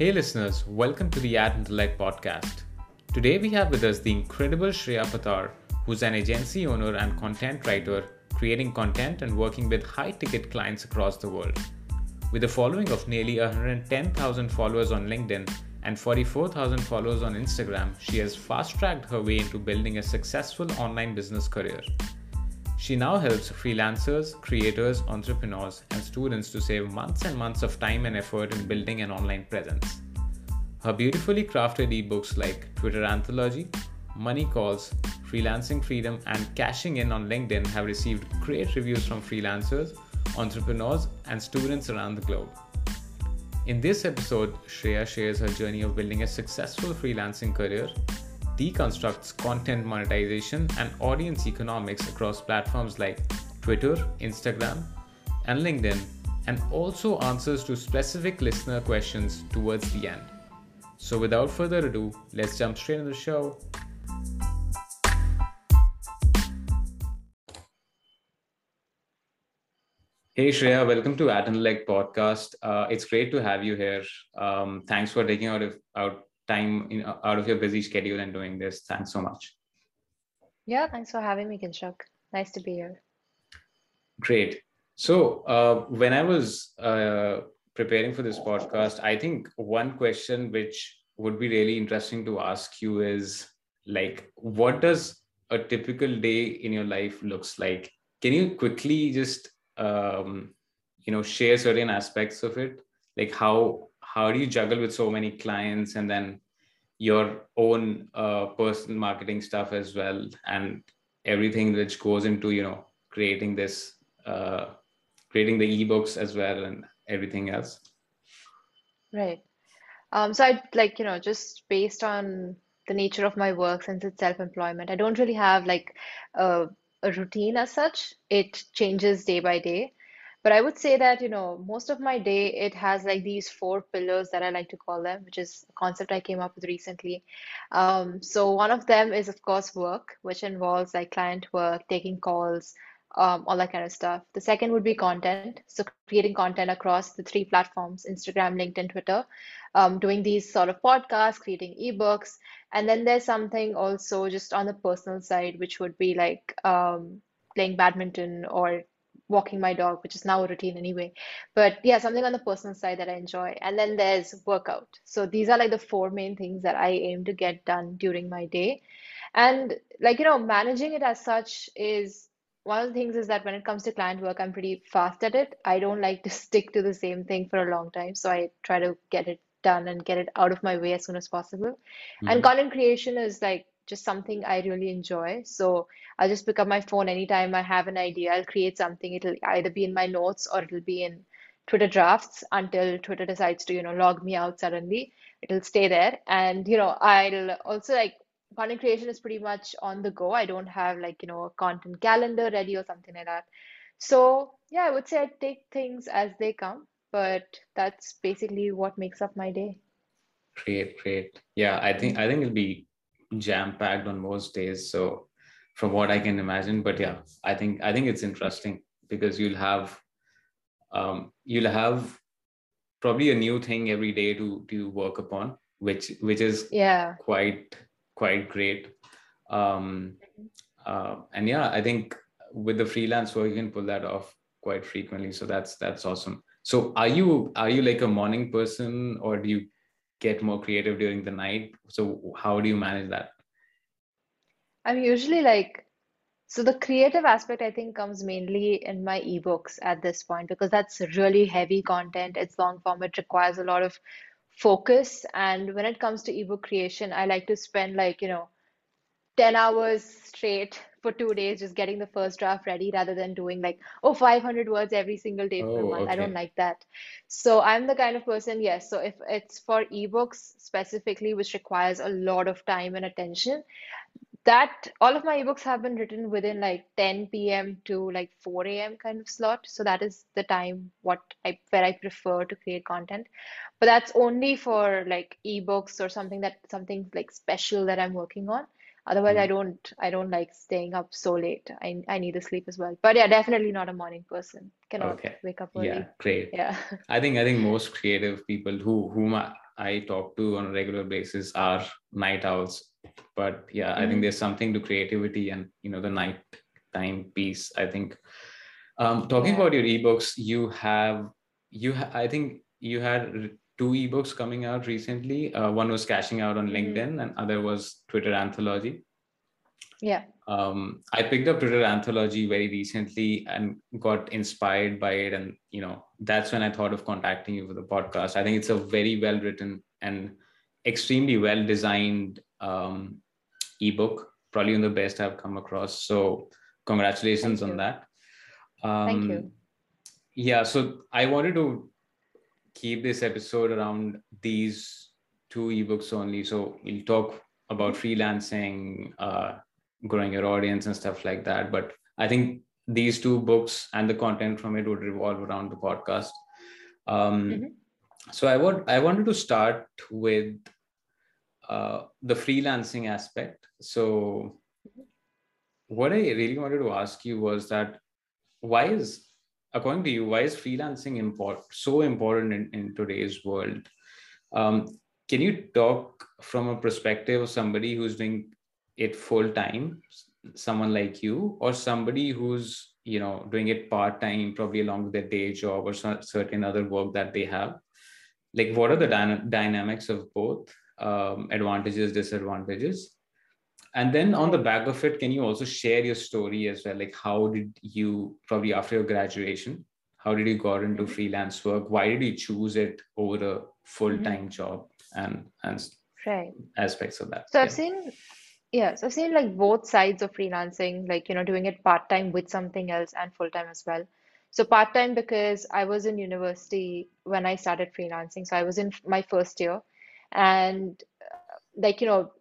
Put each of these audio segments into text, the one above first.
Hey listeners, welcome to the Ad Intellect podcast. Today we have with us the incredible Shreya Pattar, who's an agency owner and content writer, creating content and working with high ticket clients across the world. With a following of nearly 110,000 followers on LinkedIn and 44,000 followers on Instagram, she has fast tracked her way into building a successful online business career. She now helps freelancers, creators, entrepreneurs, and students to save months and months of time and effort in building an online presence. Her beautifully crafted ebooks like Twitter Anthology, Money Calls, Freelancing Freedom, and Cashing In on LinkedIn have received great reviews from freelancers, entrepreneurs, and students around the globe. In this episode, Shreya shares her journey of building a successful freelancing career deconstructs content monetization and audience economics across platforms like Twitter, Instagram, and LinkedIn, and also answers to specific listener questions towards the end. So, without further ado, let's jump straight into the show. Hey Shreya, welcome to Ad Intellect podcast. Uh, it's great to have you here. Um, thanks for taking out of, out time in, out of your busy schedule and doing this. Thanks so much. Yeah, thanks for having me, Kinshuk. Nice to be here. Great. So, uh, when I was uh, preparing for this podcast, I think one question which would be really interesting to ask you is like, what does a typical day in your life looks like? Can you quickly just, um, you know, share certain aspects of it? Like how how do you juggle with so many clients and then your own uh, personal marketing stuff as well and everything which goes into you know creating this uh, creating the ebooks as well and everything else? Right. Um, so i like you know just based on the nature of my work since it's self-employment i don't really have like a, a routine as such. It changes day by day but I would say that, you know, most of my day, it has like these four pillars that I like to call them, which is a concept I came up with recently. Um, so one of them is, of course, work, which involves like client work, taking calls, um, all that kind of stuff. The second would be content. So creating content across the three platforms, Instagram, LinkedIn, Twitter, um, doing these sort of podcasts, creating ebooks. And then there's something also just on the personal side, which would be like um, playing badminton or walking my dog, which is now a routine anyway. But yeah, something on the personal side that I enjoy. And then there's workout. So these are like the four main things that I aim to get done during my day. And like, you know, managing it as such is one of the things is that when it comes to client work, I'm pretty fast at it. I don't like to stick to the same thing for a long time. So I try to get it done and get it out of my way as soon as possible. Mm-hmm. And content creation is like just something I really enjoy. So I'll just pick up my phone anytime I have an idea. I'll create something. It'll either be in my notes or it'll be in Twitter drafts until Twitter decides to, you know, log me out suddenly. It'll stay there. And, you know, I'll also like content creation is pretty much on the go. I don't have like, you know, a content calendar ready or something like that. So yeah, I would say I take things as they come, but that's basically what makes up my day. Great, great. Yeah, I think I think it'll be jam packed on most days. So from what I can imagine, but yeah, I think I think it's interesting because you'll have um, you'll have probably a new thing every day to to work upon, which which is yeah quite quite great. Um, uh, and yeah, I think with the freelance work you can pull that off quite frequently. So that's that's awesome. So are you are you like a morning person or do you get more creative during the night? So how do you manage that? I'm usually like so the creative aspect i think comes mainly in my ebooks at this point because that's really heavy content. It's long form. It requires a lot of focus. And when it comes to ebook creation i like to spend like you know 10 hours straight for two days just getting the first draft ready rather than doing like oh 500 words every single day oh, per month. Okay. i don't like that. So i'm the kind of person yes so if it's for ebooks specifically which requires a lot of time and attention that all of my ebooks have been written within like 10 p.m to like 4 a.m kind of slot. So that is the time what i where i prefer to create content. But that's only for like ebooks or something that something like special that i'm working on Otherwise, mm. I don't I don't like staying up so late. I I need the sleep as well. But yeah, definitely not a morning person. Cannot okay. wake up early. Yeah, great. Yeah. I think I think most creative people who whom I, I talk to on a regular basis are night owls. But yeah, I think Mm-hmm. there's something to creativity and you know the night time piece. I think um, talking Yeah. about your ebooks, you have you ha- I think you had two ebooks coming out recently. Uh, one was cashing out on Mm-hmm. LinkedIn, and other was Twitter Anthology. Yeah. Um, I picked up Twitter Anthology very recently and got inspired by it, and you know that's when I thought of contacting you for the podcast. I think it's a very well written and extremely well designed um, ebook, probably one of the best I've come across. So congratulations on that. Thank Um, you. yeah, so I wanted to keep this episode around these two ebooks only. So we'll talk about freelancing, uh, growing your audience, and stuff like that. But I think these two books and the content from it would revolve around the podcast. Um, Mhm. So I would I wanted to start with uh, the freelancing aspect. So what I really wanted to ask you was that why is according to you why is freelancing import so important in, in today's world? Um, can you talk from a perspective of somebody who's doing it full time someone like you or somebody who's you know doing it part time probably along with their day job or cer- certain other work that they have? Like what are the dyna- dynamics of both um, advantages disadvantages and then on the back of it can you also share your story as well like how did you probably after your graduation how did you got into Mhm. freelance work why did you choose it over a full-time job and and Right. aspects of that So yeah I've seen, yes, I've seen like both sides of freelancing, like, you know, doing it part-time with something else and full-time as well. So part-time because I was in university when I started freelancing. So I was in my first year and like, you know,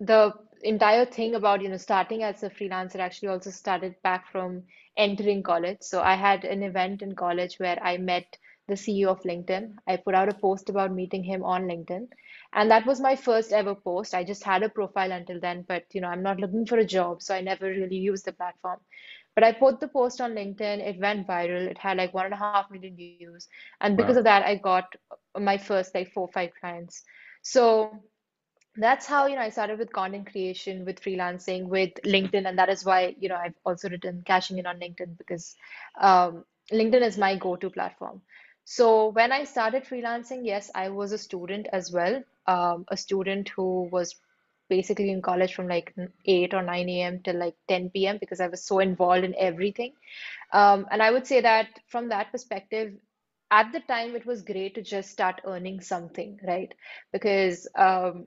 the entire thing about, you know, starting as a freelancer actually also started back from entering college. So I had an event in college where I met the CEO of LinkedIn. I put out a post about meeting him on LinkedIn. And that was my first ever post. I just had a profile until then, but you know, I'm not looking for a job, so I never really used the platform. But I put the post on LinkedIn, it went viral, it had like one and a half million views. And because wow of that, I got my first like four or five clients. So that's how you know I started with content creation, with freelancing, with LinkedIn, and that is why you know I've also written cashing in on LinkedIn because um, LinkedIn is my go-to platform. So when I started freelancing, yes, I was a student as well, um, a student who was basically in college from like 8 or 9 a.m. till like 10 p.m. because I was so involved in everything. Um, and I would say that from that perspective, at the time, it was great to just start earning something, right? Because um,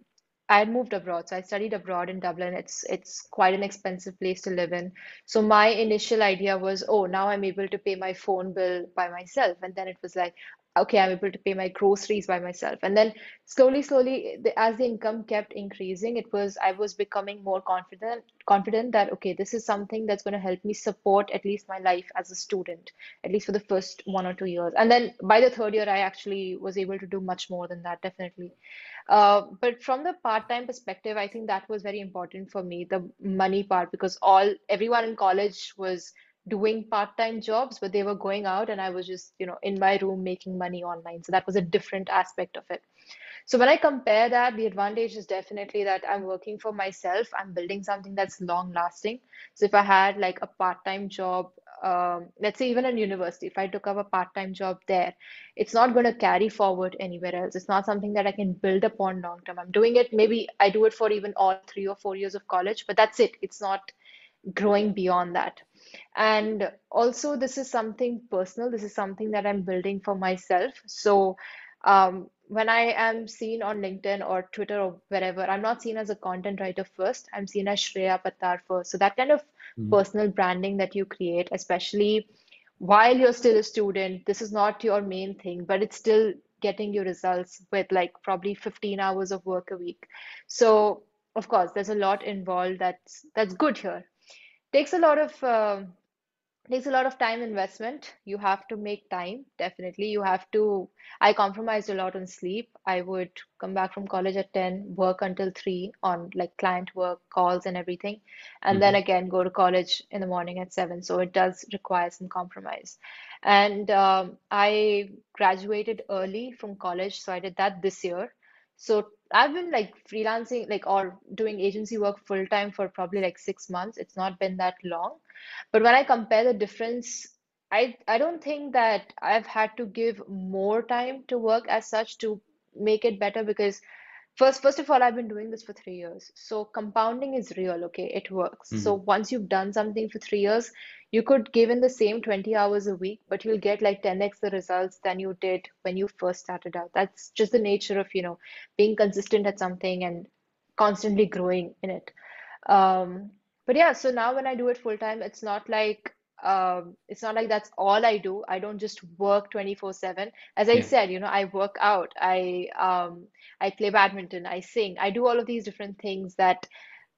I had moved abroad, so I studied abroad in Dublin. It's it's quite an expensive place to live in. So my initial idea was, oh, now I'm able to pay my phone bill by myself, and then it was like, okay, I'm able to pay my groceries by myself, and then slowly, slowly, the, as the income kept increasing, it was I was becoming more confident, confident that okay, this is something that's going to help me support at least my life as a student, at least for the first one or two years, and then by the third year, I actually was able to do much more than that, definitely. Uh, but from the part-time perspective, I think that was very important for me, the money part, because all everyone in college was doing part-time jobs, but they were going out and I was just, you know, in my room making money online. So that was a different aspect of it. So when I compare that, the advantage is definitely that I'm working for myself. I'm building something that's long lasting. So if I had like a part-time job, um, let's say even in university, if I took up a part-time job there, it's not going to carry forward anywhere else. It's not something that I can build upon long term. I'm doing it, maybe I do it for even all three or four years of college, but that's it. It's not growing beyond that. And also, this is something personal. This is something that I'm building for myself. So, um, when I am seen on LinkedIn or Twitter or wherever, I'm not seen as a content writer first. I'm seen as Shreya Pattar first. So, that kind of Mhm. personal branding that you create, especially while you're still a student, this is not your main thing, but it's still getting your results with like probably 15 hours of work a week. So, of course, there's a lot involved that's that's good here takes a lot of um takes a lot of time investment. You have to make time, definitely. You have to. I compromised a lot on sleep. I would come back from college at 10, work until 3 on like client work, calls, and everything, and then hmm again go to college in the morning at 7. So it does require some compromise. And um, I graduated early from college, so I did that this year. So I've been like freelancing, like or doing agency work full time for probably like six months. It's not been that long. But when I compare the difference, I I don't think that I've had to give more time to work as such to make it better because first first of all I've been doing this for three years. So compounding is real, okay? It works. So hmm once you've done something for three years, you could give in the same 20 hours a week, but you'll get like 10x the results than you did when you first started out. That's just the nature of, you know, being consistent at something and constantly growing in it. Um, but yeah, so now when I do it full time, it's not like um, it's not like that's all I do. I don't just work 24/7. As I Yeah. said, you know, I work out, I um, I play badminton, I sing, I do all of these different things that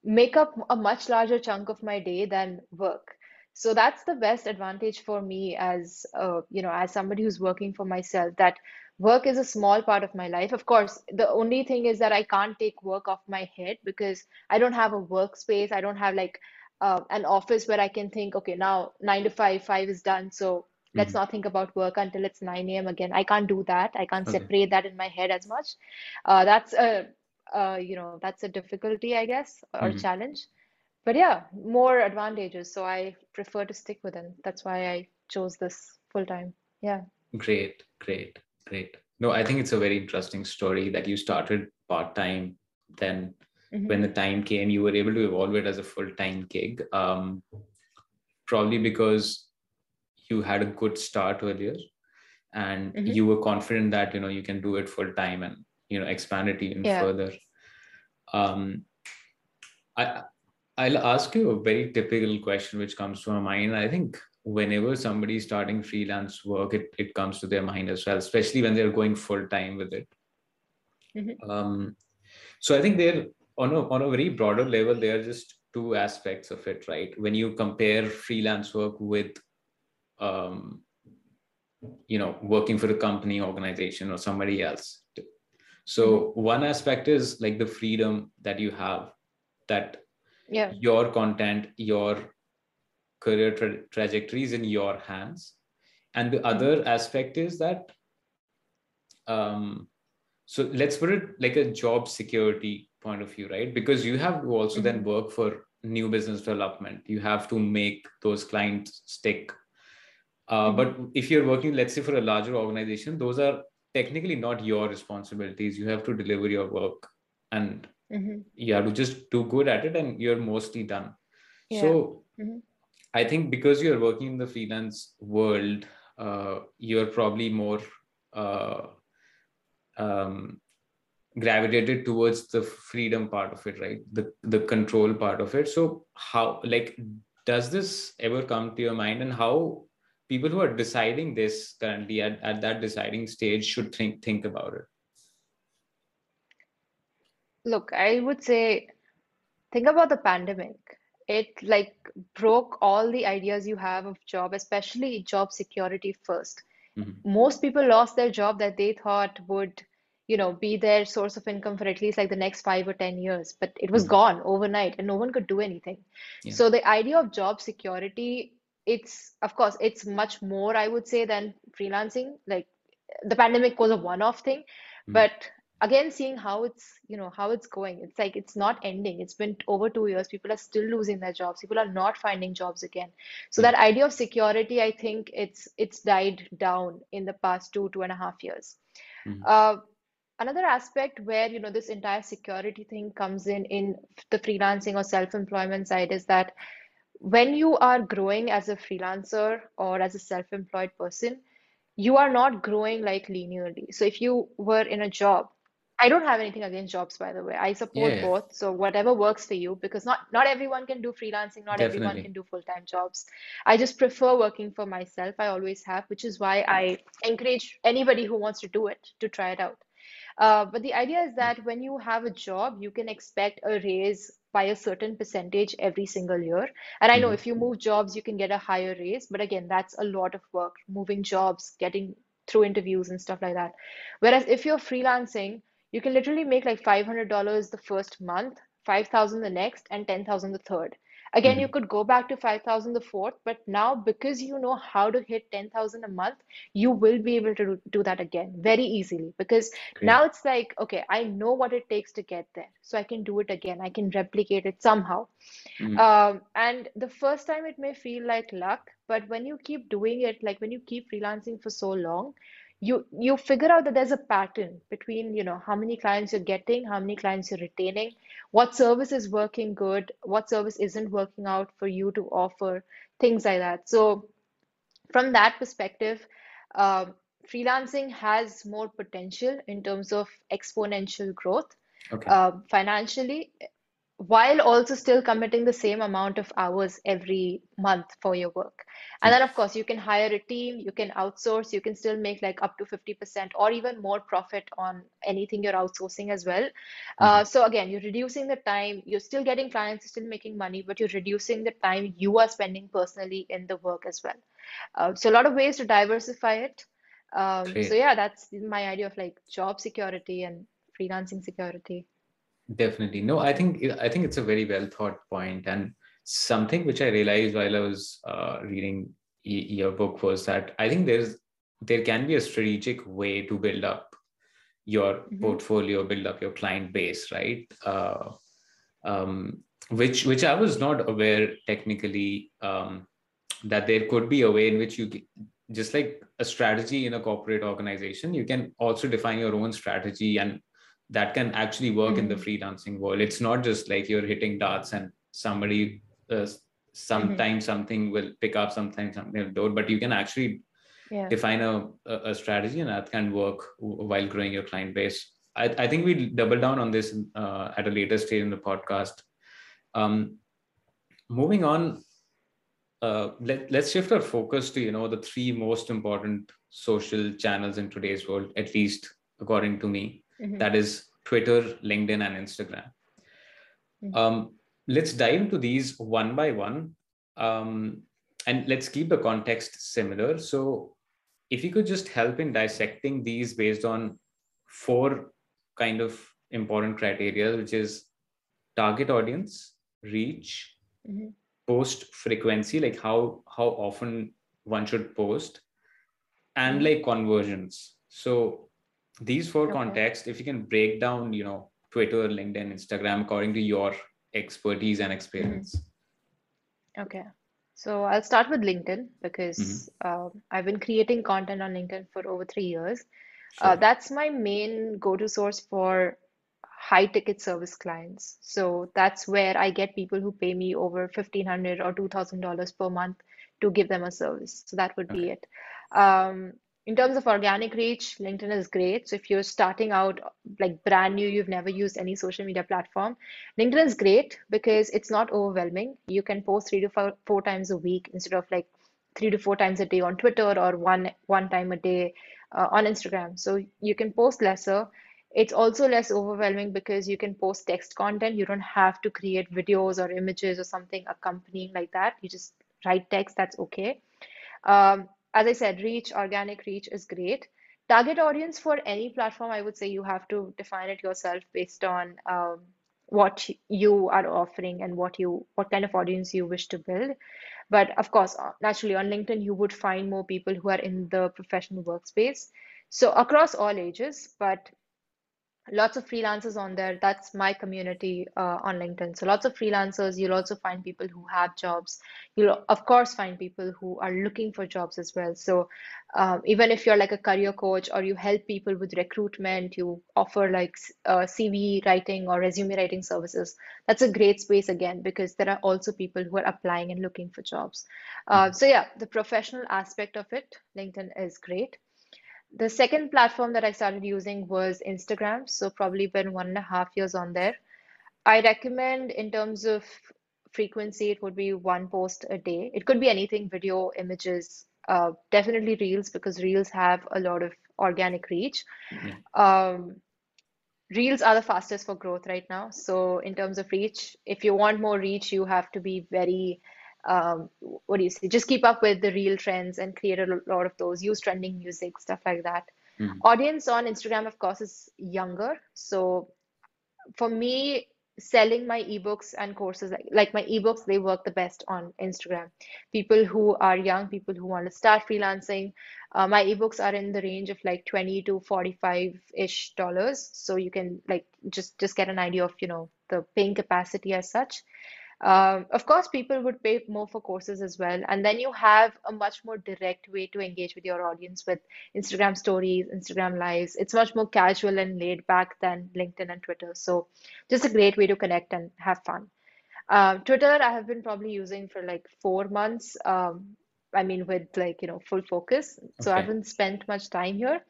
make up a much larger chunk of my day than work. So that's the best advantage for me as uh, you know, as somebody who's working for myself, that work is a small part of my life. Of course, the only thing is that I can't take work off my head because I don't have a workspace. I don't have like uh, an office where I can think, okay, now nine to five, five is done. So let's hmm not think about work until it's 9 a.m. again. I can't do that. I can't Okay. separate that in my head as much. Uh, that's a uh, you know, that's a difficulty, I guess, or hmm challenge. But yeah, more advantages. So I prefer to stick with them. That's why I chose this full time. Yeah. Great, great, great. No, I think it's a very interesting story that you started part-time, then when hmm the time came, you were able to evolve it as a full-time gig. Um, probably because you had a good start earlier and hmm you were confident that you know you can do it full time and you know expand it even Yeah. further. Um, I I'll ask you a very typical question which comes to my mind. I think whenever somebody's starting freelance work, it, it comes to their mind as well, especially when they're going full time with it. hmm Um, so I think they're on a on a very broader level, there are just two aspects of it, right? When you compare freelance work with um, you know, working for a company, organization, or somebody else. So one aspect is like the freedom that you have that Yeah. your content, your career tra- trajectory is in your hands. And the other aspect is that, um, so let's put it like a job security point of view, right? Because you have to also then hmm work for new business development. You have to make those clients stick. Uh, hmm but if you're working, let's say, for a larger organization, those are technically not your responsibilities. You have to deliver your work and hmm you have to just do good at it and you're mostly done. Yeah. So hmm I think because you're working in the freelance world, uh, you're probably more uh, um, gravitated towards the freedom part of it, right? The the control part of it. So how like does this ever come to your mind, and how people who are deciding this currently at, at that deciding stage should think think about it? Look, I would say think about the pandemic. It like broke all the ideas you have of job, especially job security first. Mhm. most people lost their job that they thought would, you know, be their source of income for at least like the next five or 10 years, but it was Mhm. gone overnight and no one could do anything. Yeah. So the idea of job security, it's, of course, it's much more, I would say, than freelancing. Like the pandemic was a one-off thing, Mhm. but again, seeing how it's, you know, how it's going, it's like it's not ending. It's been over two years. People are still losing their jobs. People are not finding jobs again. So that idea of security, I think it's it's died down in the past two, two and a half years. Mhm. Uh, another aspect where, you know, this entire security thing comes in in the freelancing or self-employment side is that when you are growing as a freelancer or as a self-employed person, you are not growing like linearly. So if you were in a job, I don't have anything against jobs, by the way. I support yeah. both. So whatever works for you, because not not everyone can do freelancing, not everyone can do full-time jobs. I just prefer working for myself. I always have, which is why I encourage anybody who wants to do it to try it out. Uh, but the idea is that when you have a job, you can expect a raise by a certain percentage every single year. And I know hmm if you move jobs, you can get a higher raise, but again, that's a lot of work, moving jobs, getting through interviews and stuff like that. Whereas if you're freelancing, you can literally make like $500 the first month, 5,000 the next, and 10,000 the third. Again, you hmm could go back to 5,000 the fourth, but now because you know how to hit 10,000 a month, you will be able to do, that again very easily because now it's like, okay, I know what it takes to get there. So I can do it again. I can replicate it somehow. hmm Um, and the first time it may feel like luck, but when you keep doing it, like when you keep freelancing for so long, you you figure out that there's a pattern between, you know, how many clients you're getting, how many clients you're retaining, what service is working good, what service isn't working out for you to offer, things like that. So from that perspective, um, freelancing has more potential in terms of exponential growth Okay. uh, financially while also still committing the same amount of hours every month for your work. And then, of course, you can hire a team, you can outsource, you can still make like up to 50% or even more profit on anything you're outsourcing as well. Uh, hmm so, again, you're reducing the time, you're still getting clients, you're still making money, but you're reducing the time you are spending personally in the work as well. Uh, so, a lot of ways to diversify it. Um, so, yeah, that's my idea of like job security and freelancing security. Definitely. No, I think I think it's a very well thought point, and something which I realized while I was uh, reading y- your book was that I think there's there can be a strategic way to build up your hmm portfolio, build up your client base, right? Uh, um, which which I was not aware technically um, that there could be a way in which you just like a strategy in a corporate organization, you can also define your own strategy and that can actually work in the hmm freelancing world. It's not just like you're hitting darts and somebody uh, sometimes something will pick up, sometimes something will do, but you can actually Yeah. define a, a strategy and that can work while growing your client base. I, I think we'll double down on this uh, at a later stage in the podcast. Um, moving on, uh, let, let's shift our focus to you know the three most important social channels in today's world, at least according to me. Hmm That is Twitter, LinkedIn, and Instagram. hmm Um, let's dive into these one by one, um, and let's keep the context similar. So, if you could just help in dissecting these based on four kind of important criteria, which is target audience, reach, hmm post frequency, like how how often one should post, and hmm like conversions. So these four Okay. contexts, if you can break down, you know, Twitter, LinkedIn, Instagram, according to your expertise and experience. Okay. So I'll start with LinkedIn because um, I've been creating content on LinkedIn for over three years. Uh, that's my main go-to source for high ticket service clients. So that's where I get people who pay me over 1500 or $2,000 per month to give them a service. So that would be it. Um, in terms of organic reach, LinkedIn is great. So if you're starting out like brand new, you've never used any social media platform, LinkedIn is great because it's not overwhelming. You can post three to four, four times a week instead of like three to four times a day on Twitter or one one time a day uh, on Instagram. So you can post lesser. It's also less overwhelming because you can post text content. You don't have to create videos or images or something accompanying like that. You just write text, that's okay. Um, as I said, reach, organic reach is great. Target audience for any platform, I would say you have to define it yourself based on um, what you are offering and what you what kind of audience you wish to build. But of course, uh, naturally on LinkedIn, you would find more people who are in the professional workspace. So across all ages, but lots of freelancers on there. That's my community uh, on LinkedIn. So lots of freelancers. You'll also find people who have jobs. You'll of course find people who are looking for jobs as well. So um, even if you're like a career coach or you help people with recruitment, you offer like uh, CV writing or resume writing services. That's a great space again because there are also people who are applying and looking for jobs. Uh, Mhm. so yeah, the professional aspect of it, LinkedIn is great. The second platform that I started using was Instagram. So probably been one and a half years on there. I recommend in terms of frequency, it would be one post a day. It could be anything, video, images, uh, definitely Reels because Reels have a lot of organic reach. Yeah. Um, Reels are the fastest for growth right now. So in terms of reach, if you want more reach, you have to be very, um, what do you say? Just keep up with the reel trends and create a lot of those. Use trending music, stuff like that. Mhm. Audience on Instagram, of course, is younger. So for me, selling my ebooks and courses, like, like my ebooks, they work the best on Instagram. People who are young, people who want to start freelancing, uh, my ebooks are in the range of like 20 to 45-ish dollars. So you can like just just get an idea of, you know, the paying capacity as such. Um, of course, people would pay more for courses as well. And then you have a much more direct way to engage with your audience with Instagram stories, Instagram lives. It's much more casual and laid back than LinkedIn and Twitter. So just a great way to connect and have fun. Um, Twitter, I have been probably using for like four months. Um, I mean, with like, you know, full focus. So I haven't spent much time here.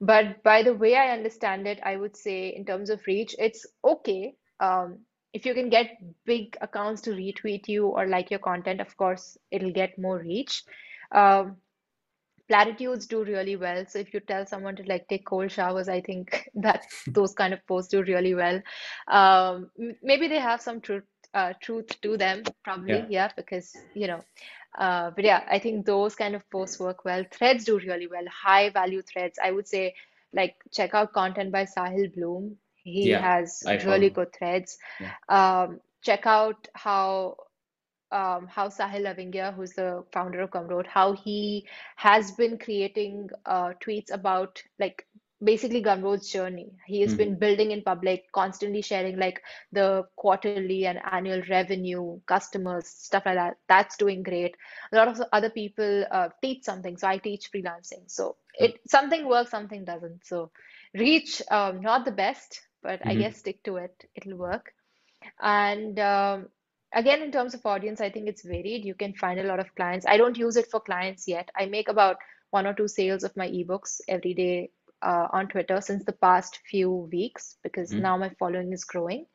But by the way I understand it, I would say in terms of reach, it's okay. Um, if you can get big accounts to retweet you or like your content, of course, it'll get more reach. Um, platitudes do really well. So if you tell someone to like take cold showers, I think that those kind of posts do really well. Um, maybe they have some truth uh, truth to them, probably, Yeah. yeah, because you know. Uh, but yeah, I think those kind of posts work well. Threads do really well, high value threads. I would say like check out content by Sahil Bloom. He Yeah. has I really follow. good threads. Yeah. Um, check out how um, how Sahil Lavingia, who's the founder of Gumroad, how he has been creating uh, tweets about like basically Gumroad's journey. He has Mhm. been building in public, constantly sharing like the quarterly and annual revenue, customers, stuff like that. That's doing great. A lot of other people uh, teach something. So I teach freelancing. So it something works, something doesn't. So reach, um, not the best, but I Mhm. guess stick to it. It'll work. And um, again, in terms of audience, I think it's varied. You can find a lot of clients. I don't use it for clients yet. I make about one or two sales of my ebooks every day uh, on Twitter since the past few weeks because Mhm. now my following is growing.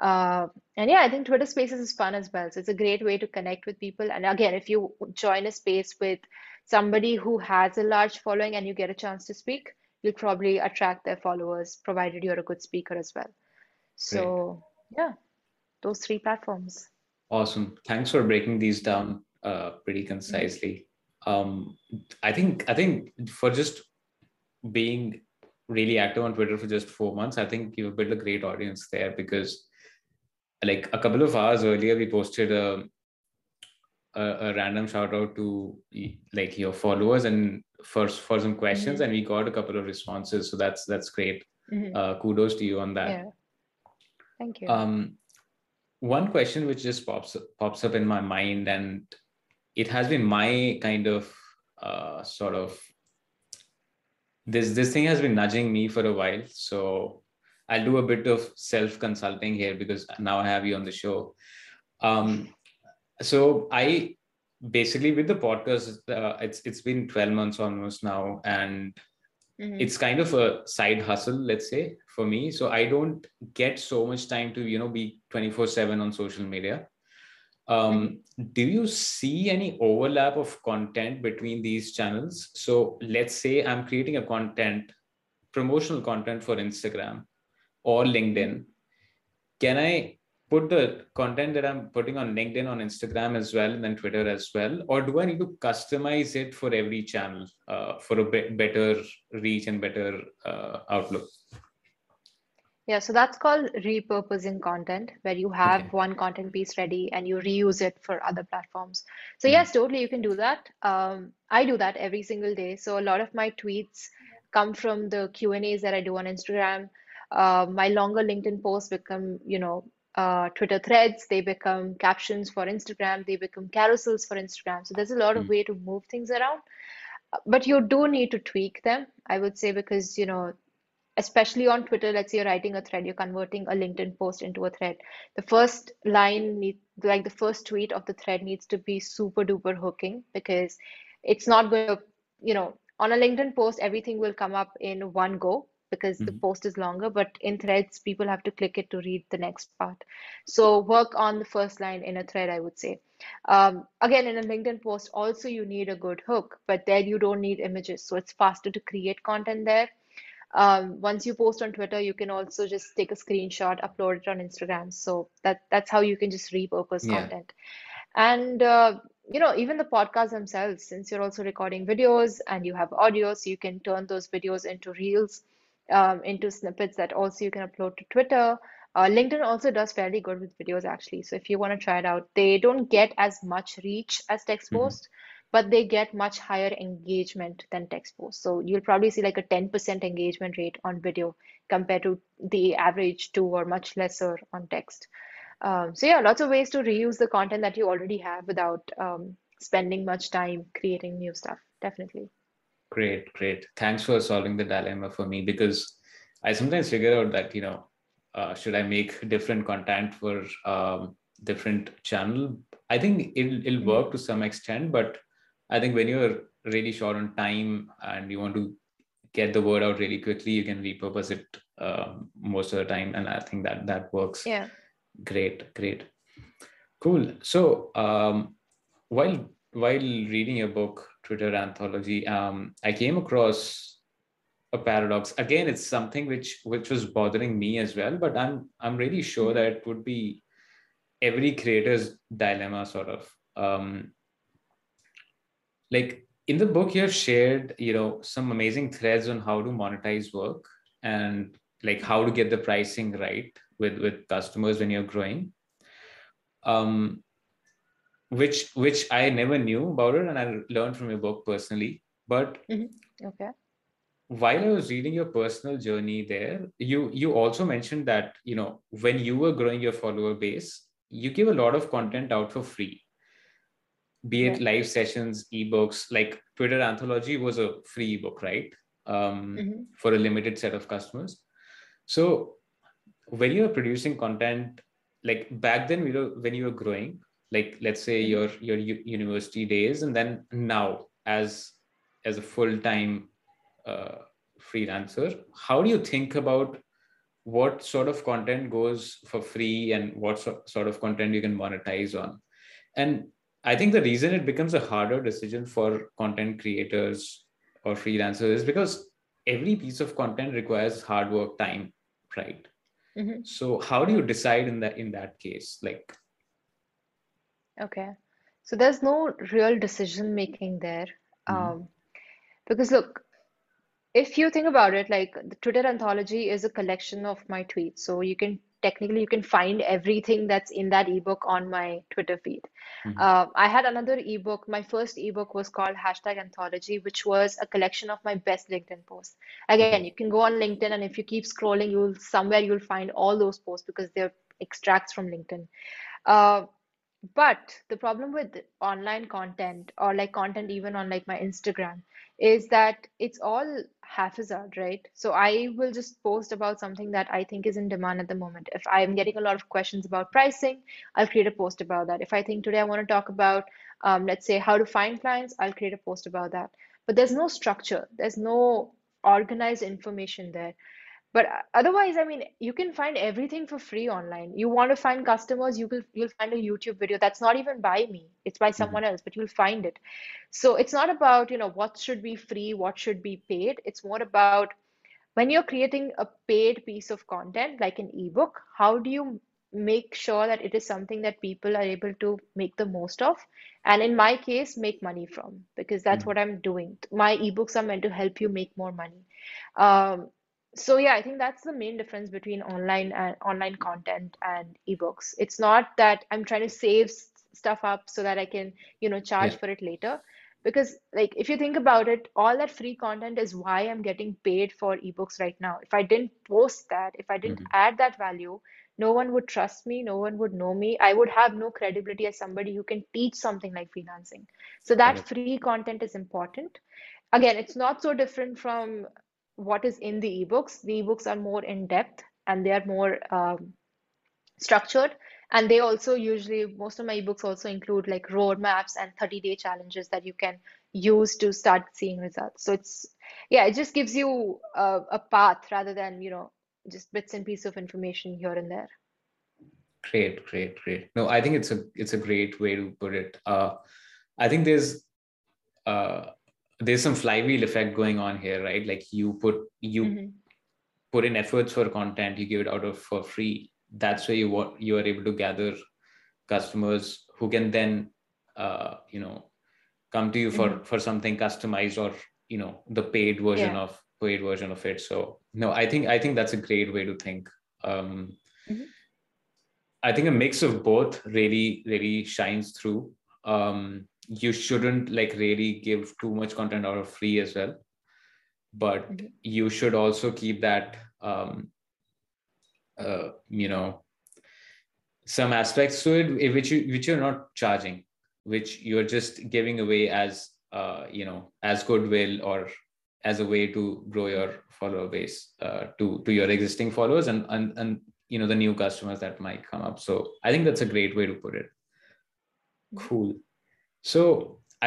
Uh, and yeah, I think Twitter Spaces is fun as well. So it's a great way to connect with people. And again, if you join a space with somebody who has a large following and you get a chance to speak, you'll probably attract their followers, provided you're a good speaker as well. Great. So yeah those three platforms. Awesome. Thanks for breaking these down uh, pretty concisely. Um, I think I think for just being really active on Twitter for just four months, I think you've built a great audience there because like a couple of hours earlier, we posted a a, a random shout out to like your followers and for for some questions, hmm and we got a couple of responses. So that's that's great. hmm Uh, kudos to you on that. Yeah, thank you. Um, one question which just pops pops up in my mind, and it has been my kind of uh, sort of this this thing has been nudging me for a while. So I'll do a bit of self consulting here because now I have you on the show. Um, so I basically with the podcast, uh, it's it's been twelve months almost now, and hmm it's kind of a side hustle let's say for me. So i don't get so much time to you know be 24 7 on social media. Um, do you see any overlap of content between these channels? So let's say i'm creating a content promotional content for instagram or linkedin. Can i put the content that i'm putting on linkedin on instagram as well and then twitter as well or do i need to customize it for every channel uh, for a be- better reach and better uh, outlook Yeah, so that's called repurposing content, where you okay have one content piece ready and you reuse it for other platforms. So Mhm. yes, totally, you can do that. Um, I do that every single day. So a lot of my tweets come from the Q&As that I do on Instagram. Uh, my longer LinkedIn posts become, you know, uh, Twitter threads. They become captions for Instagram. They become carousels for Instagram. So there's a lot of Mhm. way to move things around. But you do need to tweak them, I would say, because, you know, especially on Twitter, let's say you're writing a thread, you're converting a LinkedIn post into a thread. The first line need like the first tweet of the thread needs to be super duper hooking because it's not going to, you know, on a LinkedIn post, everything will come up in one go because the Mhm. post is longer, but in threads, people have to click it to read the next part. So work on the first line in a thread, I would say. Um, again, in a LinkedIn post, also you need a good hook, but there you don't need images. So it's faster to create content there Um, once you post on Twitter, you can also just take a screenshot, upload it on Instagram. So that that's how you can just repurpose Yeah. content. And uh, you know, even the podcasts themselves, since you're also recording videos and you have audio, so you can turn those videos into reels, um, into snippets that also you can upload to Twitter. Uh, LinkedIn also does fairly good with videos actually. So if you want to try it out, they don't get as much reach as text Mhm. post, but they get much higher engagement than text post. So you'll probably see like a 10% engagement rate on video compared to the average two or much lesser on text. Um, so yeah, lots of ways to reuse the content that you already have without um, spending much time creating new stuff. Definitely. Great, great. Thanks for solving the dilemma for me because I sometimes figure out that, you know, uh, should I make different content for um, different channel? I think it'll, it'll Mhm. work to some extent, but I think when you're really short on time and you want to get the word out really quickly, you can repurpose it um, most of the time, and I think that that works. Yeah. Great, great, cool. So um, while while reading your book, Twitter Anthology, um, I came across a paradox. Again, it's something which which was bothering me as well, but I'm I'm really sure that it would be every creator's dilemma, sort of. Um, like in the book, you have shared, you know, some amazing threads on how to monetize work and like how to get the pricing right with with customers when you're growing. Um, which which I never knew about it, and I learned from your book personally. But Okay. while I was reading your personal journey there, you you also mentioned that you know when you were growing your follower base, you give a lot of content out for free, be it Right. live sessions, ebooks. Like Twitter Anthology was a free ebook, right? Um, Mhm. for a limited set of customers. So when you were producing content, like back then, we were when you were growing, like let's say Mhm. your your university days, and then now as as a full time uh, freelancer, how do you think about what sort of content goes for free and what so- sort of content you can monetize on? And I think the reason it becomes a harder decision for content creators or freelancers is because every piece of content requires hard work time, right? Mhm. So how do you decide in that in that case? Like, Okay. So there's no real decision making there. Um, because look, if you think about it, like the Twitter anthology is a collection of my tweets. So you can technically you can find everything that's in that ebook on my Twitter feed. Mhm. Uh, I had another ebook. My first ebook was called Hashtag Anthology, which was a collection of my best LinkedIn posts. Again, you can go on LinkedIn and if you keep scrolling, you'll somewhere you'll find all those posts because they're extracts from LinkedIn. Uh, but the problem with online content or like content even on like my Instagram is that it's all haphazard, right? So I will just post about something that I think is in demand at the moment. If I'm getting a lot of questions about pricing, I'll create a post about that. If I think today I want to talk about, um, let's say, how to find clients, I'll create a post about that. But there's no structure, there's no organized information there. But uh, otherwise, I mean, you can find everything for free online. You want to find customers, you will you'll find a YouTube video that's not even by me. It's by Mhm. someone else, but you'll find it. So it's not about, you know, what should be free, what should be paid. It's more about when you're creating a paid piece of content, like an ebook, how do you make sure that it is something that people are able to make the most of? And in my case, make money from, because that's Mhm. what I'm doing. My ebooks are meant to help you make more money. Um, so yeah, I think that's the main difference between online and online content and ebooks. It's not that I'm trying to save stuff up so that I can, you know, charge Yeah. for it later. Because like if you think about it, all that free content is why I'm getting paid for ebooks right now. If I didn't post that, if I didn't Mhm. add that value, no one would trust me, no one would know me. I would have no credibility as somebody who can teach something like freelancing. So that free content is important again, it's not so different from what is in the ebooks. The ebooks are more in depth and they are more um, structured. And they also usually, most of my ebooks also include like roadmaps and 30 day challenges that you can use to start seeing results. So it's, yeah, it just gives you a, a path rather than, you know, just bits and pieces of information here and there. Great, great, great. No, I think it's a it's a great way to put it. Uh, I think there's uh, there's some flywheel effect going on here, right? Like you put you Mhm. put in efforts for content, you give it out of for free. That's where you want you are able to gather customers who can then uh, you know come to you for Mhm. for something customized or you know the paid version Yeah. of paid version of it. So no, I think I think that's a great way to think. Um, Mhm. I think a mix of both really really shines through. Um, you shouldn't like really give too much content out of free as well, but you should also keep that um, uh, you know some aspects to it eh, which you which you're not charging which you're just giving away as uh, you know as goodwill or as a way to grow your follower base uh, to to your existing followers and and and you know the new customers that might come up. So i think that's a great way to put it. Cool so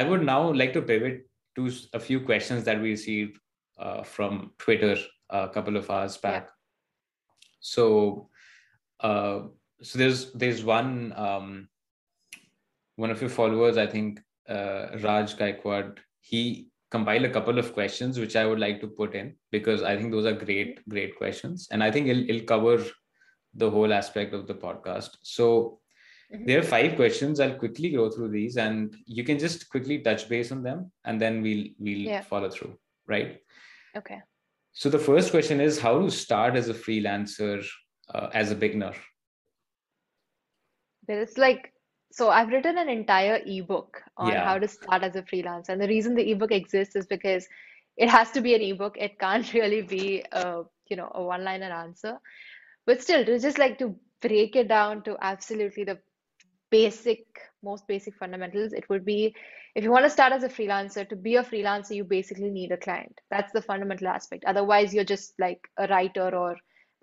i would now like to pivot to a few questions that we received uh, from twitter a couple of hours back so uh, so there's there's one um, one of your followers, I think uh, Raj Gaikwad. He compiled a couple of questions which I would like to put in because I think those are great great questions, and I think it'll, it'll cover the whole aspect of the podcast. So. There are five questions. I'll quickly go through these, and you can just quickly touch base on them, and then we'll we'll Yeah. follow through. Right. Okay. So the first question is how to start as a freelancer uh, as a beginner. There's like, so I've written an entire ebook on Yeah. how to start as a freelancer. And the reason the ebook exists is because it has to be an ebook. It can't really be a, you know, a one-liner answer. But still, to just like to break it down to absolutely the basic, most basic fundamentals, it would be if you want to start as a freelancer, to be a freelancer, you basically need a client. That's the fundamental aspect. Otherwise, you're just like a writer or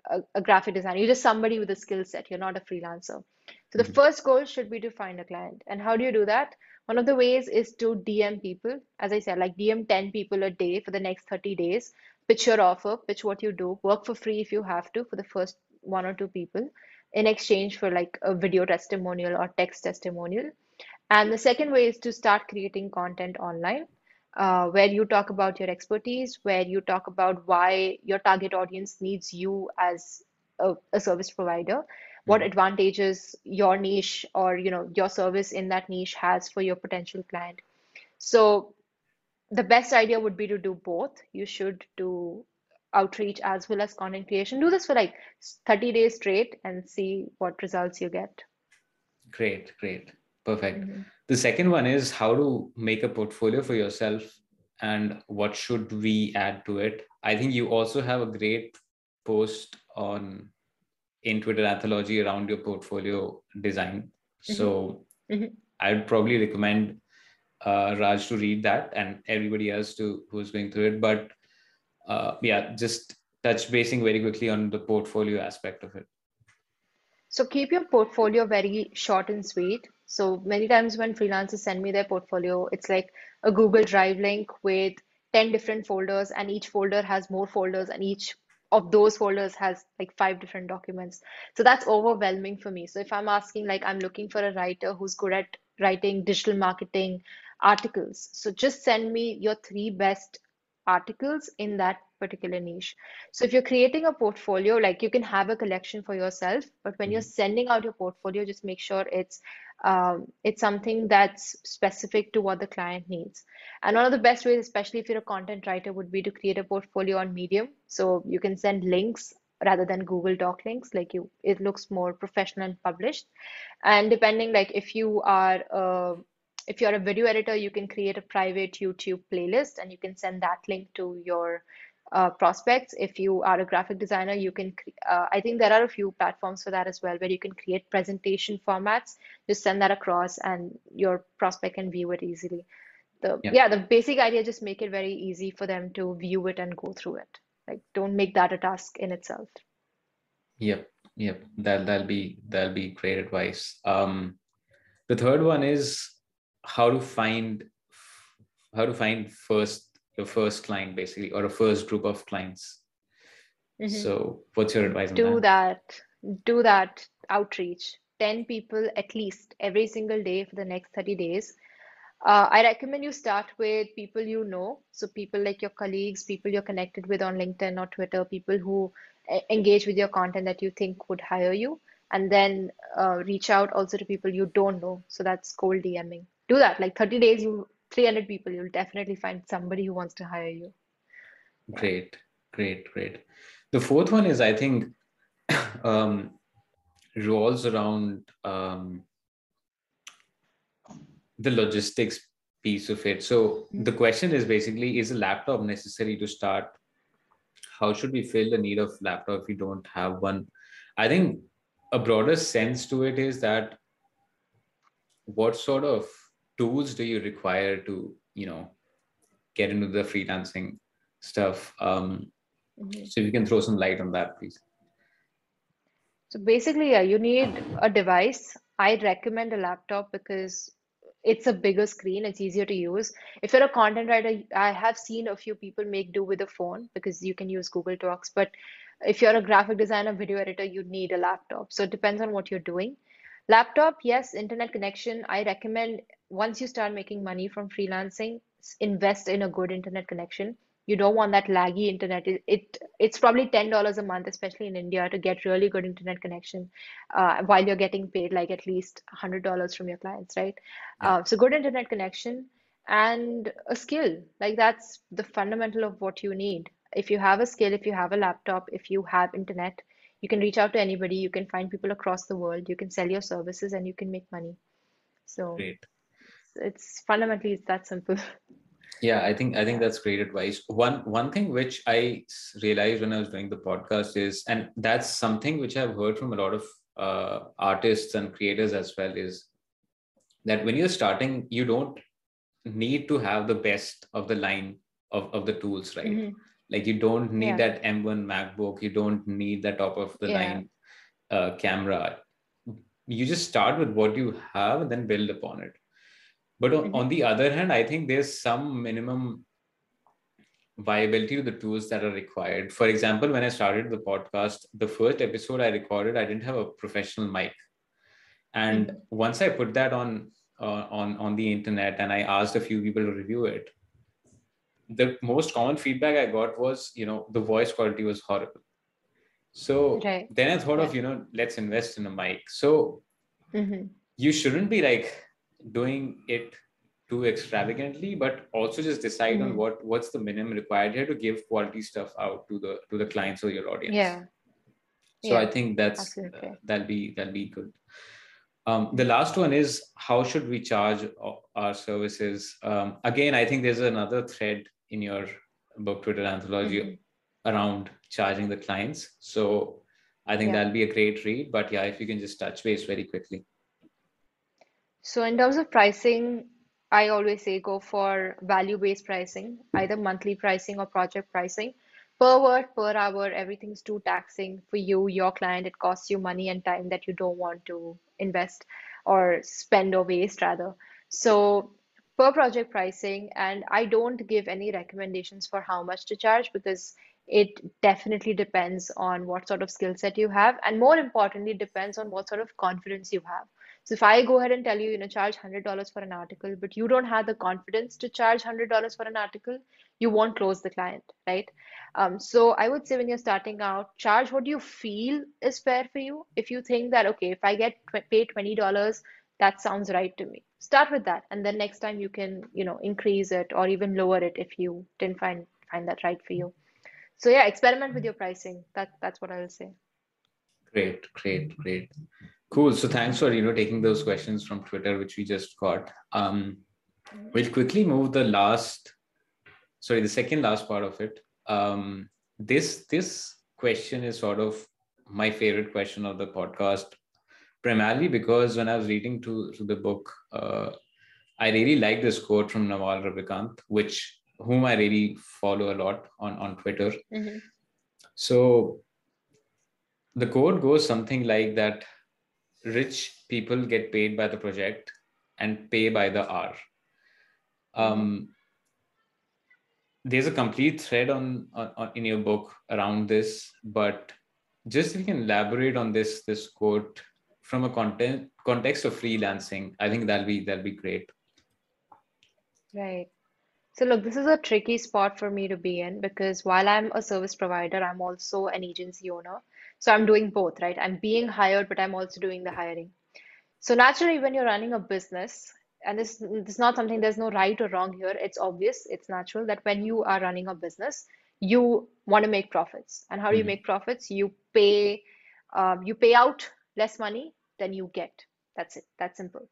a, a graphic designer. You're just somebody with a skill set. You're not a freelancer. So the Mhm. first goal should be to find a client. And how do you do that? One of the ways is to DM people. As I said, like DM 10 people a day for the next 30 days. Pitch your offer, pitch what you do, work for free if you have to for the first one or two people in exchange for like a video testimonial or text testimonial. And the second way is to start creating content online, uh, where you talk about your expertise, where you talk about why your target audience needs you as a, a service provider, what Mhm. advantages your niche or you know your service in that niche has for your potential client. So the best idea would be to do both. You should do outreach as well as content creation. Do this for like 30 days straight and see what results you get. Great, great. Perfect. Mhm. The second one is how to make a portfolio for yourself and what should we add to it. I think you also have a great post on in Twitter anthology around your portfolio design. So Mhm. I'd probably recommend uh, Raj to read that and everybody else to who's going through it. But uh, yeah, just touch basing very quickly on the portfolio aspect of it. So keep your portfolio very short and sweet. So many times when freelancers send me their portfolio, it's like a Google Drive link with 10 different folders, and each folder has more folders, and each of those folders has like five different documents. So that's overwhelming for me. So if I'm asking, like, I'm looking for a writer who's good at writing digital marketing articles, so just send me your three best articles in that particular niche. So if you're creating a portfolio, like you can have a collection for yourself, but when you're Mhm. sending out your portfolio, just make sure it's um, it's something that's specific to what the client needs. And one of the best ways, especially if you're a content writer, would be to create a portfolio on Medium. So you can send links rather than Google Doc links, like you, it looks more professional and published. And depending, like if you are uh, if you're a video editor, you can create a private YouTube playlist and you can send that link to your uh, prospects. If you are a graphic designer, you can, uh, I think there are a few platforms for that as well, where you can create presentation formats, just send that across and your prospect can view it easily. The, Yeah. yeah, the basic idea, just make it very easy for them to view it and go through it. Like, don't make that a task in itself. Yep, yep. That that'll be that'll be great advice. Um, the third one is how to find how to find first your first client basically or a first group of clients. Mhm. So what's your advice on do that? that do that outreach 10 people at least every single day for the next 30 days Uh, I recommend you start with people you know. So people like your colleagues, people you're connected with on LinkedIn or Twitter, people who engage with your content that you think would hire you, and then uh, reach out also to people you don't know. So that's cold DMing. Do that. Like 30 days, you 300 people, you'll definitely find somebody who wants to hire you. Great, great, great. The fourth one is, I think, um, revolves around um, the logistics piece of it. So the question is basically, is a laptop necessary to start? How should we fill the need of laptop if we don't have one? I think a broader sense to it is that what sort of tools do you require to, you know, get into the freelancing stuff? Um, Mhm. so if you can throw some light on that, please. So basically, yeah, you need a device. I'd recommend a laptop because it's a bigger screen, it's easier to use. If you're a content writer, I have seen a few people make do with a phone because you can use Google Docs. But if you're a graphic designer, video editor, you need a laptop. So it depends on what you're doing. Laptop, yes, internet connection. I recommend once you start making money from freelancing, invest in a good internet connection. You don't want that laggy internet. It, it it's probably $10 a month, especially in India, to get really good internet connection uh, while you're getting paid like at least $100 from your clients, right? Yeah. Uh, so good internet connection and a skill. Like that's the fundamental of what you need. If you have a skill, if you have a laptop, if you have internet, you can reach out to anybody, you can find people across the world, you can sell your services and you can make money. So Great. It's fundamentally it's that simple. Yeah, I think I think that's great advice. One one thing which i realized when I was doing the podcast is, and that's something which I've heard from a lot of uh, artists and creators as well, is that when you're starting, you don't need to have the best of the line of, of the tools, right? Mhm. Like you don't need Yeah. that M1 MacBook, you don't need that top of the Yeah. line uh, camera. You just start with what you have and then build upon it. But on, Mhm. on the other hand, I think there's some minimum viability to the tools that are required. For example, when I started the podcast, the first episode I recorded, I didn't have a professional mic. And Mhm. once I put that on uh, on on the internet and I asked a few people to review it, the most common feedback I got was, you know, the voice quality was horrible. So Right. then I thought Yeah. of, you know, let's invest in a mic. So hmm you shouldn't be like doing it too extravagantly but also just decide on hmm. what what's the minimum required here to give quality stuff out to the to the clients or your audience. Yeah. so i think that's uh, that'll be that'll be good. Um, the last one is how should we charge our services? Um, again i think there's another thread in your book twitter anthology hmm around charging the clients. So i think Yeah. that'll be a great read but yeah if you can just touch base very quickly So in terms of pricing, I always say go for value-based pricing, either monthly pricing or project pricing. Per word, per hour, everything's too taxing for you, your client. It costs you money and time that you don't want to invest or spend or waste rather. So per project pricing, and I don't give any recommendations for how much to charge because it definitely depends on what sort of skill set you have, and more importantly, depends on what sort of confidence you have. So if I go ahead and tell you, you know, charge $100 for an article, but you don't have the confidence to charge $100 for an article, you won't close the client, right? Um, so I would say when you're starting out, charge what you feel is fair for you. If you think that, okay, if I get paid $20, that sounds right to me. Start with that, and then next time you can, you know, increase it or even lower it if you didn't find find that right for you. So yeah, experiment with your pricing. That that's what I will say. Great, great, great. Cool. So thanks for you know taking those questions from Twitter, which we just got. Um, we'll quickly move the last, sorry, the second last part of it. Um, this this question is sort of my favorite question of the podcast, primarily because when I was reading to, to the book, uh, I really like this quote from Naval Ravikant, which whom I really follow a lot on on Twitter. Mhm. So the quote goes something like that rich people get paid by the project and pay by the hour. Um, there's a complete thread on, on, on in your book around this, but just if you can elaborate on this this quote from a content context of freelancing, I think that'll be that'll be great. Right. So look, this is a tricky spot for me to be in because while I'm a service provider, I'm also an agency owner. So I'm doing both, right? I'm being hired, but I'm also doing the hiring. So naturally, when you're running a business, and this, this is not something, there's no right or wrong here. It's obvious, it's natural that when you are running a business, you want to make profits. And how do you hmm make profits? You pay, um, you pay out less money than you get. That's it. That's simple.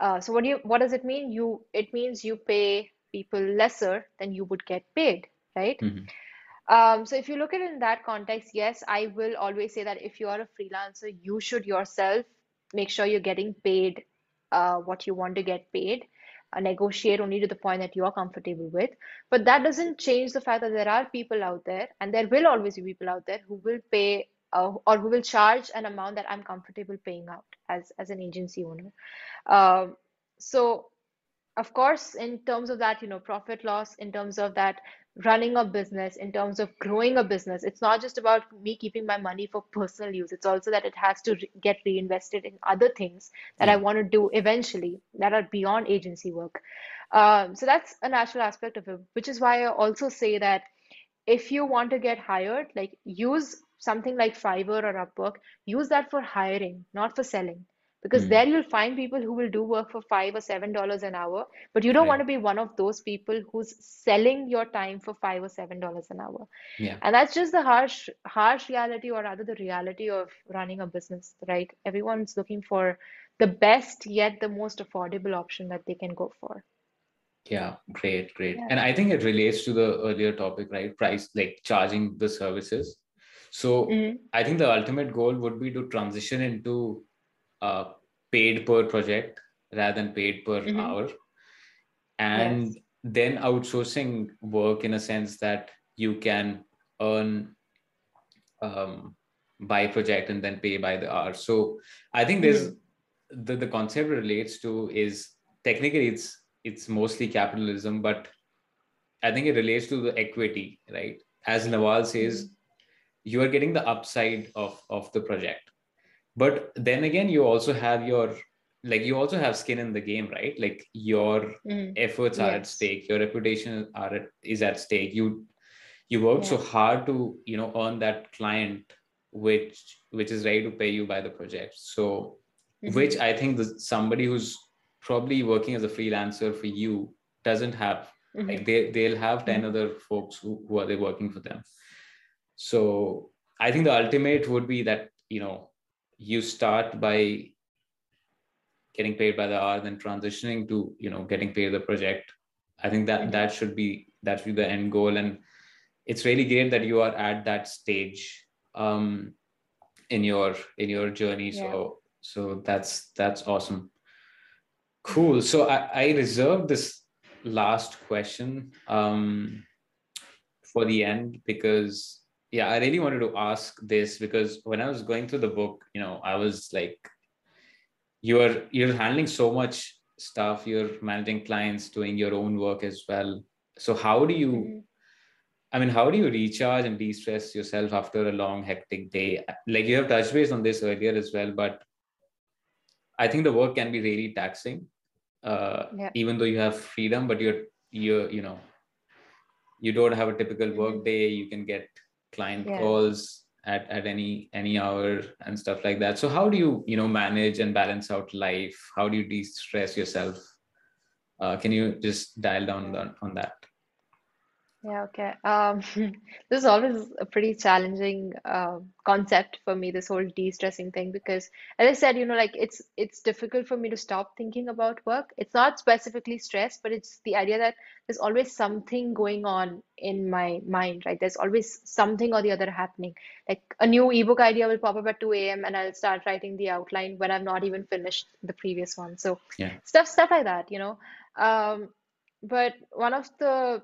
Uh, so what do you, what does it mean? You, it means you pay people lesser than you would get paid, right? hmm Um, so if you look at it in that context, yes, I will always say that if you are a freelancer, you should yourself make sure you're getting paid uh, what you want to get paid. Uh, negotiate only to the point that you're comfortable with. But that doesn't change the fact that there are people out there, and there will always be people out there who will pay uh, or who will charge an amount that I'm comfortable paying out as as an agency owner. Um, so of course, in terms of that, you know, profit loss, in terms of that running a business, in terms of growing a business, it's not just about me keeping my money for personal use. It's also that it has to re get reinvested in other things that I want to do eventually that are beyond agency work. Um, so that's a natural aspect of it, which is why I also say that if you want to get hired, like use something like Fiverr or Upwork, use that for hiring, not for selling. Because hmm there you'll find people who will do work for five or seven dollars an hour, but you don't want to be one of those people who's selling your time for five or seven dollars an hour. Yeah. And that's just the harsh, harsh reality, or rather the reality of running a business, right? Everyone's looking for the best yet the most affordable option that they can go for. Yeah. Great. Great. Yeah. And I think it relates to the earlier topic, right? Price, like charging the services. So hmm I think the ultimate goal would be to transition into uh, paid per project rather than paid per hmm hour. Yes. And then outsourcing work in a sense that you can earn um, by project and then pay by the hour. So I think there's hmm the, the concept relates to is technically it's it's mostly capitalism, but I think it relates to the equity, right? As Naval says, hmm you are getting the upside of of the project but then again you also have your like you also have skin in the game right? Like your hmm efforts are at stake. Your reputation are at, is at stake. You you work so hard to you know earn that client which which is ready to pay you by the project. So which hmm i think the, somebody who's probably working as a freelancer for you doesn't have. Like hmm they they'll have 10 hmm other folks who, who are they working for them. So I think the ultimate would be that, you know, you start by getting paid by the hour, then transitioning to, you know, getting paid the project. I think that that should be that should be the end goal. And it's really great that you are at that stage um in your in your journey. Yeah. So so that's that's awesome. Cool. So I, I reserved this last question um for the end because yeah i really wanted to ask this because when i was going through the book you know i was like you're you're handling so much stuff. You're managing clients doing your own work as well. So how do you hmm i mean how do you recharge and de-stress yourself after a long hectic day? Like you have touched base on this earlier as well but i think the work can be really taxing uh, Yeah. even though you have freedom but you're you're you know you don't have a typical hmm work day. You can get client Yes. calls at, at any any hour and stuff like that. So how do you you know manage and balance out life? How do you de-stress yourself? Uh, can you just dial down on, on that Yeah, okay. Um, this is always a pretty challenging uh, concept for me, this whole de-stressing thing, because as I said, you know, like it's it's difficult for me to stop thinking about work. It's not specifically stress, but it's the idea that there's always something going on in my mind, right? There's always something or the other happening. Like a new ebook idea will pop up at 2 a.m. and I'll start writing the outline when I've not even finished the previous one. So yeah stuff stuff like that, you know. Um, but one of the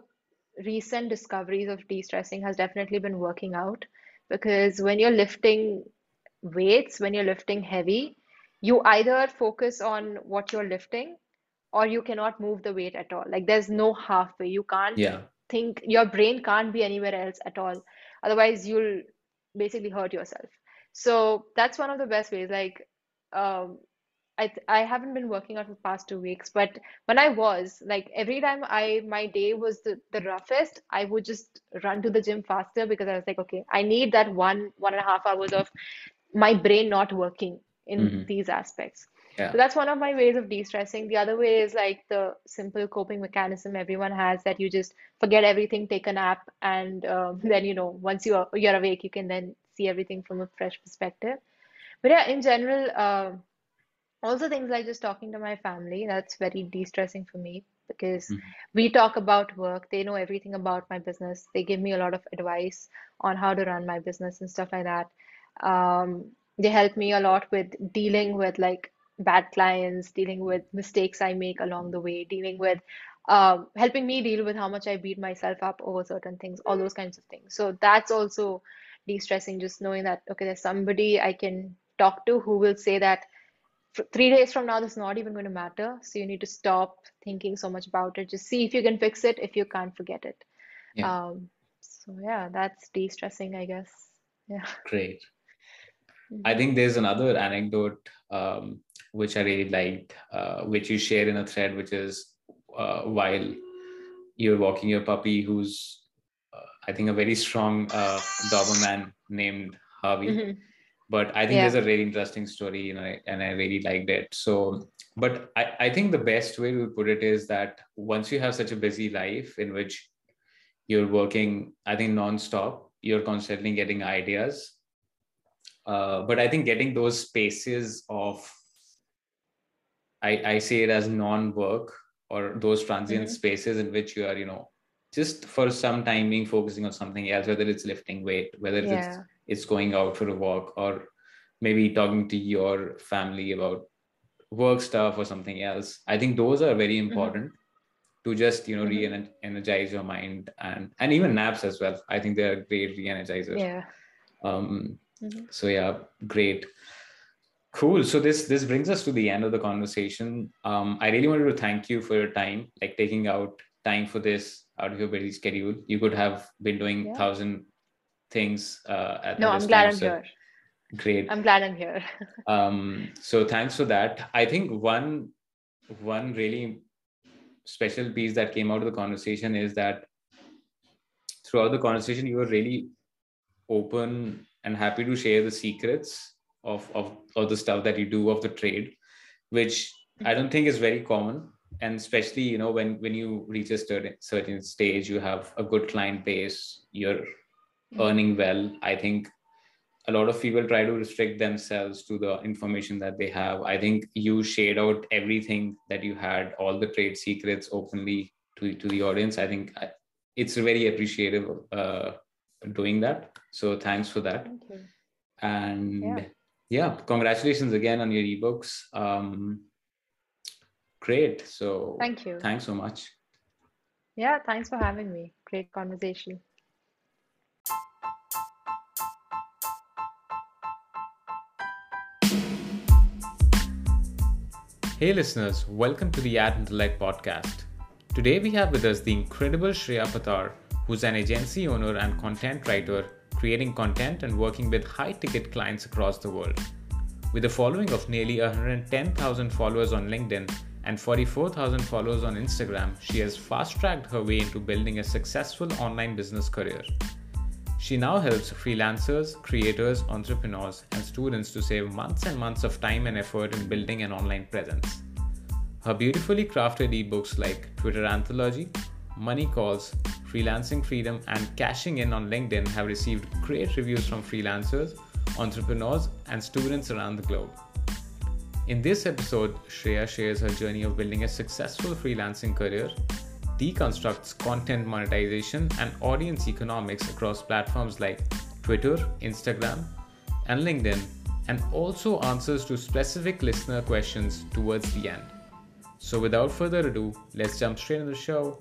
recent discoveries of de-stressing has definitely been working out because when you're lifting weights, when you're lifting heavy, you either focus on what you're lifting or you cannot move the weight at all. Like there's no halfway. You can't yeah think, your brain can't be anywhere else at all. Otherwise, you'll basically hurt yourself. So that's one of the best ways. Like, um, I th- I haven't been working out for the past two weeks, but when I was, like every time I my day was the, the roughest, I would just run to the gym faster because I was like, okay, I need that one one and a half hours of my brain not working in hmm these aspects. Yeah. So that's one of my ways of de-stressing. The other way is like the simple coping mechanism everyone has that you just forget everything, take a nap, and um, then you know once you're you're awake, you can then see everything from a fresh perspective. But yeah, in general, um also things like just talking to my family, that's very de-stressing for me because Mhm. we talk about work. They know everything about my business. They give me a lot of advice on how to run my business and stuff like that. Um, they help me a lot with dealing with like bad clients, dealing with mistakes I make along the way, dealing with um, helping me deal with how much I beat myself up over certain things, all those kinds of things. So that's also de-stressing, just knowing that, okay, there's somebody I can talk to who will say that three days from now, this is not even going to matter. So you need to stop thinking so much about it. Just see if you can fix it. If you can't, forget it. Yeah. Um, so yeah, that's de-stressing, I guess. Yeah. Great. I hmm think there's another anecdote um, which I really liked, uh, which you share in a thread, which is uh, while you're walking your puppy, who's uh, I think a very strong uh, Doberman named Harvey. hmm But I think there's a really interesting story, you know, and I really liked it. So, but I, I think the best way to put it is that once you have such a busy life in which you're working, I think nonstop, you're constantly getting ideas uh, but I think getting those spaces of I, I say it as non-work or those transient hmm spaces in which you are, you know, just for some time being focusing on something else, whether it's lifting weight, whether Yeah. it's going out for a walk, or maybe talking to your family about work stuff or something else. I think those are very hmm important to just you know hmm re-energize your mind and and even naps as well. I think they're great re-energizer. Yeah. Um, hmm so yeah, great. Cool. So this this brings us to the end of the conversation. Um, I really wanted to thank you for your time, like taking out time for this out of your busy schedule. You could have been doing Yeah. thousand things uh, at, No, I'm glad time. I'm So here. great. I'm glad I'm here. Um, so thanks for that. I think one one really special piece that came out of the conversation is that throughout the conversation you were really open and happy to share the secrets of of, of the stuff that you do of the trade which i don't think is very common and especially you know when when you reach a certain certain stage you have a good client base you're earning well i think a lot of people try to restrict themselves to the information that they have i think you shared out everything that you had all the trade secrets openly to, to the audience i think I, it's very appreciative uh, doing that so thanks for that Thank you. Yeah. and yeah congratulations again on your ebooks um, great so Thank you. thanks so much Yeah. Thanks for having me. Great conversation. Hey listeners, welcome to the Ad Intellect podcast. Today we have with us the incredible Shreya Pattar, who's an agency owner and content writer, creating content and working with high ticket clients across the world. With a following of nearly 110,000 followers on LinkedIn and 44,000 followers on Instagram, she has fast tracked her way into building a successful online business career. She now helps freelancers, creators, entrepreneurs, and students to save months and months of time and effort in building an online presence. Her beautifully crafted ebooks like Twitter Anthology, Money Calls, Freelancing Freedom, and Cashing In on LinkedIn have received great reviews from freelancers, entrepreneurs, and students around the globe. In this episode, Shreya shares her journey of building a successful freelancing career, deconstructs content monetization and audience economics across platforms like Twitter, Instagram, and LinkedIn, and also answers to specific listener questions towards the end. So, without further ado, let's jump straight into the show.